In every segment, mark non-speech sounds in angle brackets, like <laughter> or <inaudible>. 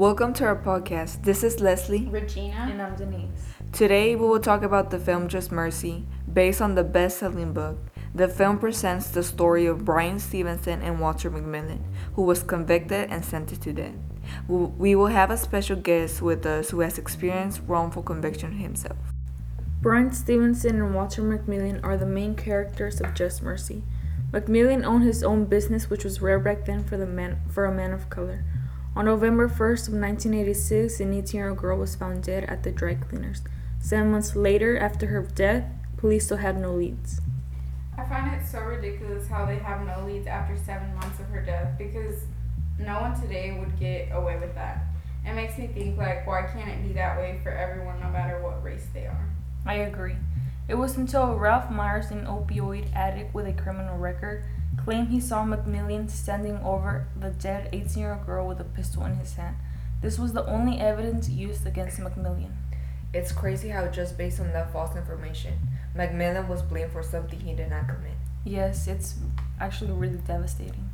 Welcome to our podcast. This is Leslie. Regina. And I'm Denise. Today we will talk about the film Just Mercy, based on the best selling book. The film presents the story of Bryan Stevenson and Walter McMillian, who was convicted and sentenced to death. We will have a special guest with us who has experienced wrongful conviction himself. Bryan Stevenson and Walter McMillian are the main characters of Just Mercy. McMillian owned his own business, which was rare back then for the man for a man of color. On November 1st of 1986, an 18-year-old girl was found dead at the dry cleaners. Seven months later, after her death, police still had no leads. I find it so ridiculous how they have no leads after seven months of her death because no one today would get away with that. It makes me think like, why can't it be that way for everyone, no matter what race they are? I agree. It was until Ralph Myers, an opioid addict with a criminal record, claimed he saw McMillian standing over the dead 18 year old girl with a pistol in his hand. This was the only evidence used against McMillian. It's crazy how, just based on that false information, McMillian was blamed for something he did not commit. Yes, it's actually really devastating.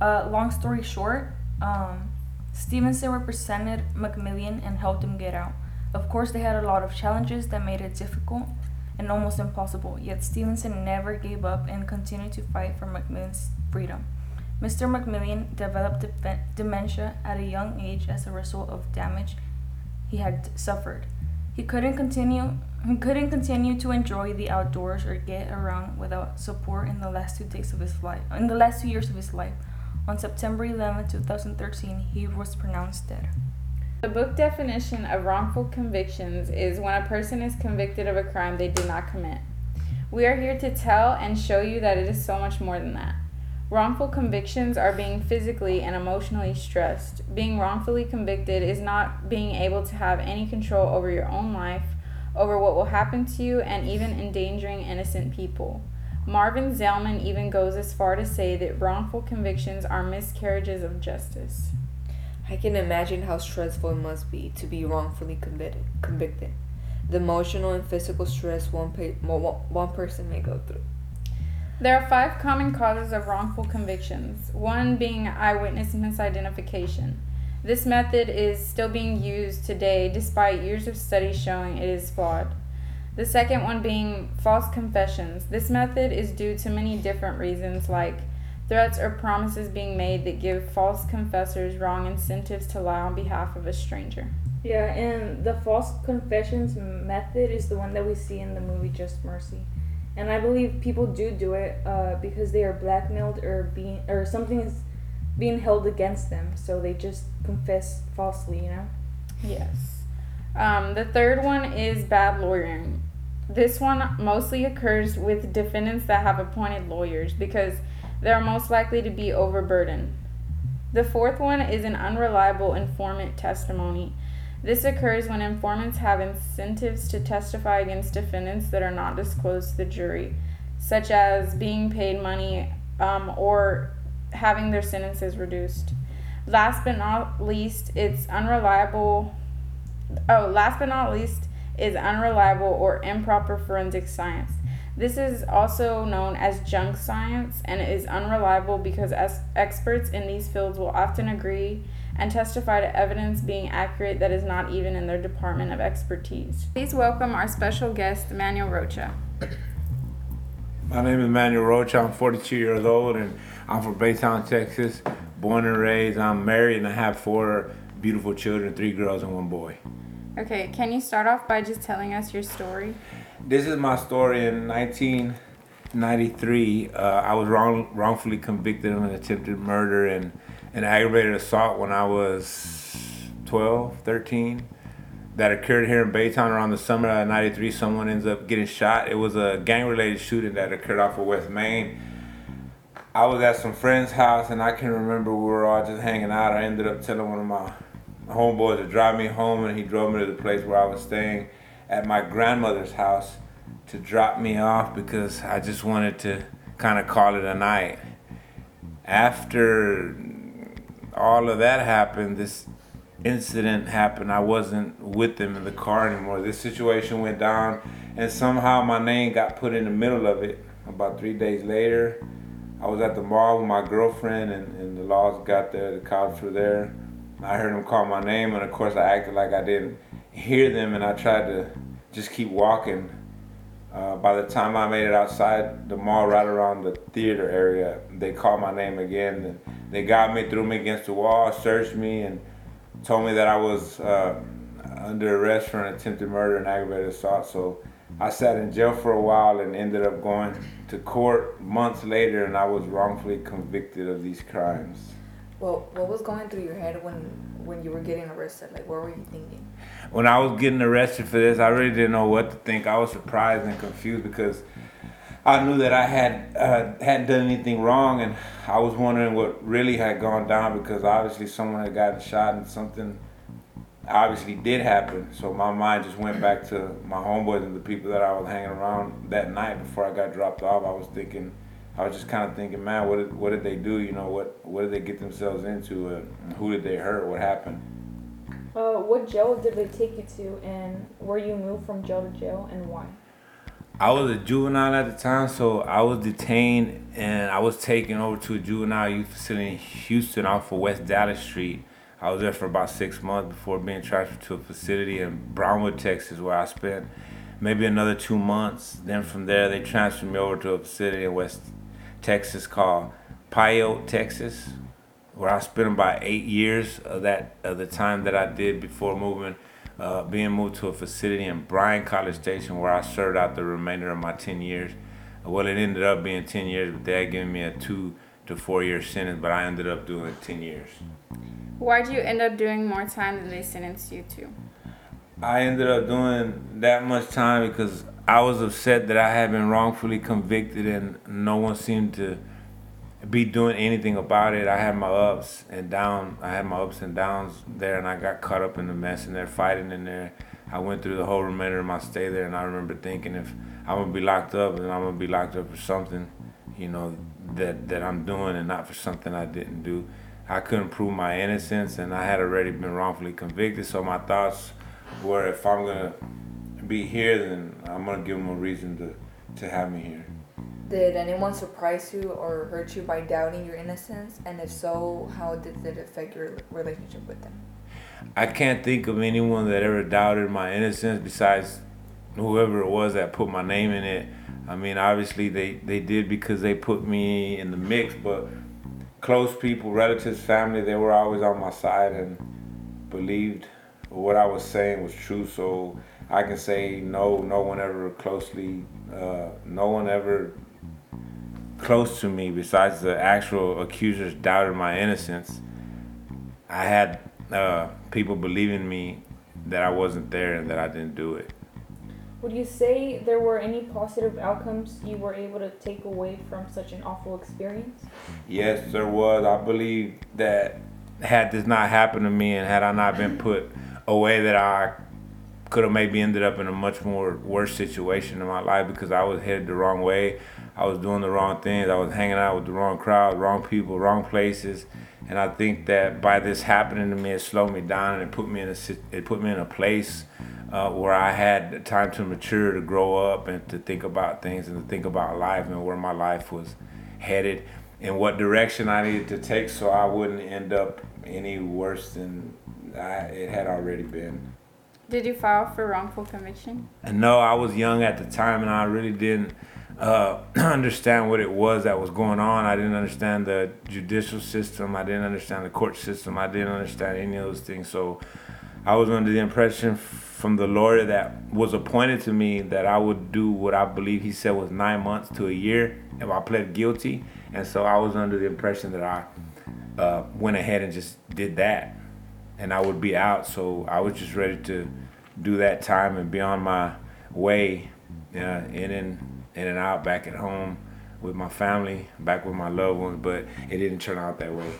Uh, long story short, um, Stevenson represented McMillian and helped him get out. Of course, they had a lot of challenges that made it difficult and almost impossible, yet Stevenson never gave up and continued to fight for McMillian's freedom. Mr. McMillian developed de- dementia at a young age as a result of damage he had suffered. He couldn't continue he couldn't continue to enjoy the outdoors or get around without support in the last two days of his life. In the last two years of his life, on September 11, 2013, he was pronounced dead. The book definition of wrongful convictions is when a person is convicted of a crime they did not commit. We are here to tell and show you that it is so much more than that. Wrongful convictions are being physically and emotionally stressed. Being wrongfully convicted is not being able to have any control over your own life, over what will happen to you, and even endangering innocent people. Marvin Zalman even goes as far to say that wrongful convictions are miscarriages of justice. I can imagine how stressful it must be to be wrongfully convicted. convicted. The emotional and physical stress one, pa- one person may go through. There are five common causes of wrongful convictions, one being eyewitness misidentification. This method is still being used today despite years of studies showing it is flawed. The second one being false confessions. This method is due to many different reasons like threats or promises being made that give false confessors wrong incentives to lie on behalf of a stranger. Yeah, and the false confessions method is the one that we see in the movie Just Mercy. And I believe people do do it uh, because they are blackmailed or being or something is being held against them, so they just confess falsely, you know. Yes. Um, the third one is bad lawyering. This one mostly occurs with defendants that have appointed lawyers because they are most likely to be overburdened. The fourth one is an unreliable informant testimony. This occurs when informants have incentives to testify against defendants that are not disclosed to the jury, such as being paid money um, or having their sentences reduced. Last but not least, it's unreliable. Oh, last but not least is unreliable or improper forensic science. This is also known as junk science and is unreliable because experts in these fields will often agree and testify to evidence being accurate that is not even in their department of expertise. Please welcome our special guest, Manuel Rocha. <clears throat> My name is Manuel Rocha. I'm 42 years old and I'm from Baytown, Texas. Born and raised. I'm married and I have four beautiful children, three girls and one boy. Okay, can you start off by just telling us your story? This is my story. In 1993, uh, I was wrong, wrongfully convicted of an attempted murder and an aggravated assault when I was 12, 13. That occurred here in Baytown around the summer of 93. Someone ends up getting shot. It was a gang related shooting that occurred off of West Main. I was at some friend's house and I can remember we were all just hanging out. I ended up telling one of my homeboys to drive me home and he drove me to the place where I was staying at my grandmother's house to drop me off because I just wanted to kind of call it a night. After all of that happened, this incident happened. I wasn't with them in the car anymore. This situation went down, and somehow my name got put in the middle of it. About three days later, I was at the mall with my girlfriend, and, and the laws got there, the cops were there. I heard them call my name, and of course I acted like I didn't hear them, and I tried to just keep walking. Uh, by the time I made it outside the mall, right around the theater area, they called my name again. They got me, threw me against the wall, searched me, and told me that I was uh, under arrest for an attempted murder and aggravated assault. So I sat in jail for a while and ended up going to court months later, and I was wrongfully convicted of these crimes. Well, what was going through your head when when you were getting arrested? Like, what were you thinking? When I was getting arrested for this, I really didn't know what to think. I was surprised and confused because I knew that I had uh, hadn't done anything wrong, and I was wondering what really had gone down because obviously someone had gotten shot and something obviously did happen. So my mind just went back to my homeboys and the people that I was hanging around that night before I got dropped off. I was thinking, I was just kind of thinking, man, what did, what did they do? You know, what what did they get themselves into? Uh, who did they hurt? What happened? Uh, what jail did they take you to, and where you moved from jail to jail, and why? I was a juvenile at the time, so I was detained and I was taken over to a juvenile youth facility in Houston off of West Dallas Street. I was there for about six months before being transferred to a facility in Brownwood, Texas, where I spent maybe another two months. Then from there, they transferred me over to a facility in West Texas called Pyote, Texas, where I spent about eight years of that of the time that I did before moving, uh, being moved to a facility in Bryan College Station, where I served out the remainder of my ten years. Well, it ended up being ten years, but they had given me a two to four year sentence, but I ended up doing ten years. Why'd you end up doing more time than they sentenced you to? I ended up doing that much time because I was upset that I had been wrongfully convicted and no one seemed to be doing anything about it. I had my ups and downs. I had my ups and downs there, and I got caught up in the mess, and they're fighting in there. I went through the whole remainder of my stay there, and I remember thinking, if I'm gonna be locked up, then I'm gonna be locked up for something, you know, that that I'm doing, and not for something I didn't do. I couldn't prove my innocence, and I had already been wrongfully convicted. So my thoughts were, if I'm gonna be here, then I'm gonna give them a reason to to have me here. Did anyone surprise you or hurt you by doubting your innocence? And if so, how did it affect your relationship with them? I can't think of anyone that ever doubted my innocence besides whoever it was that put my name in it. I mean, obviously they, they did because they put me in the mix, but close people, relatives, family, they were always on my side and believed what I was saying was true. So I can say no, no one ever closely, uh, no one ever close to me besides the actual accusers doubted my innocence. I had uh, people believing me that I wasn't there and that I didn't do it. Would you say there were any positive outcomes you were able to take away from such an awful experience? Yes, there was. I believe that had this not happened to me and had I not been put away, that I could have maybe ended up in a much more worse situation in my life because I was headed the wrong way. I was doing the wrong things. I was hanging out with the wrong crowd, wrong people, wrong places. And I think that by this happening to me, it slowed me down and it put me in a it put me in a place uh, where I had time to mature, to grow up, and to think about things and to think about life and where my life was headed and what direction I needed to take so I wouldn't end up any worse than I, it had already been. Did you file for wrongful conviction? And no, I was young at the time and I really didn't uh, <clears throat> understand what it was that was going on. I didn't understand the judicial system. I didn't understand the court system. I didn't understand any of those things. So I was under the impression from the lawyer that was appointed to me that I would do what I believe he said was nine months to a year if I pled guilty. And so I was under the impression that I uh, went ahead and just did that and I would be out. So I was just ready to do that time and be on my way uh, in and in and out back at home with my family, back with my loved ones. But it didn't turn out that way.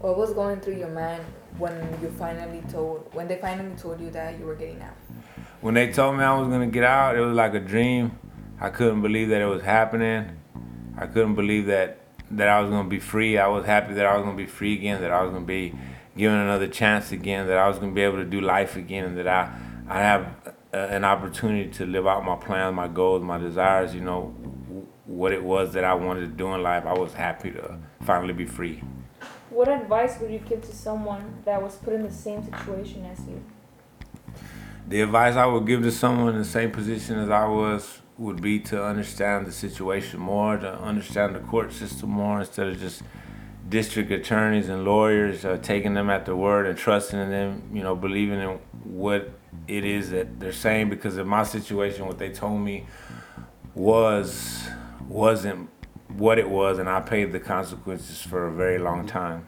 What was going through your mind when you finally told when they finally told you that you were getting out? When they told me I was gonna get out, it was like a dream. I couldn't believe that it was happening. I couldn't believe that that I was gonna be free. I was happy that I was gonna be free again. That I was gonna be given another chance again. That I was gonna be able to do life again. And that I I have a, an opportunity to live out my plans, my goals, my desires. You know what it was that I wanted to do in life. I was happy to finally be free. What advice would you give to someone that was put in the same situation as you? The advice I would give to someone in the same position as I was would be to understand the situation more, to understand the court system more instead of just district attorneys and lawyers taking them at their word and trusting in them, you know, believing in what it is that they're saying. Because in my situation, what they told me was wasn't what it was, and I paid the consequences for a very long time.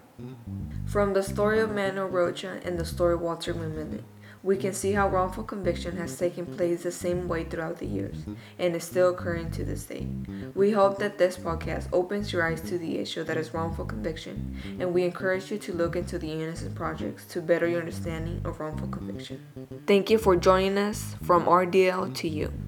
From the story of Manuel Rocha and the story of Walter McMillian, we can see how wrongful conviction has taken place the same way throughout the years and is still occurring to this day. We hope that this podcast opens your eyes to the issue that is wrongful conviction, and we encourage you to look into the Innocence Projects to better your understanding of wrongful conviction. Thank you for joining us from RDL to you.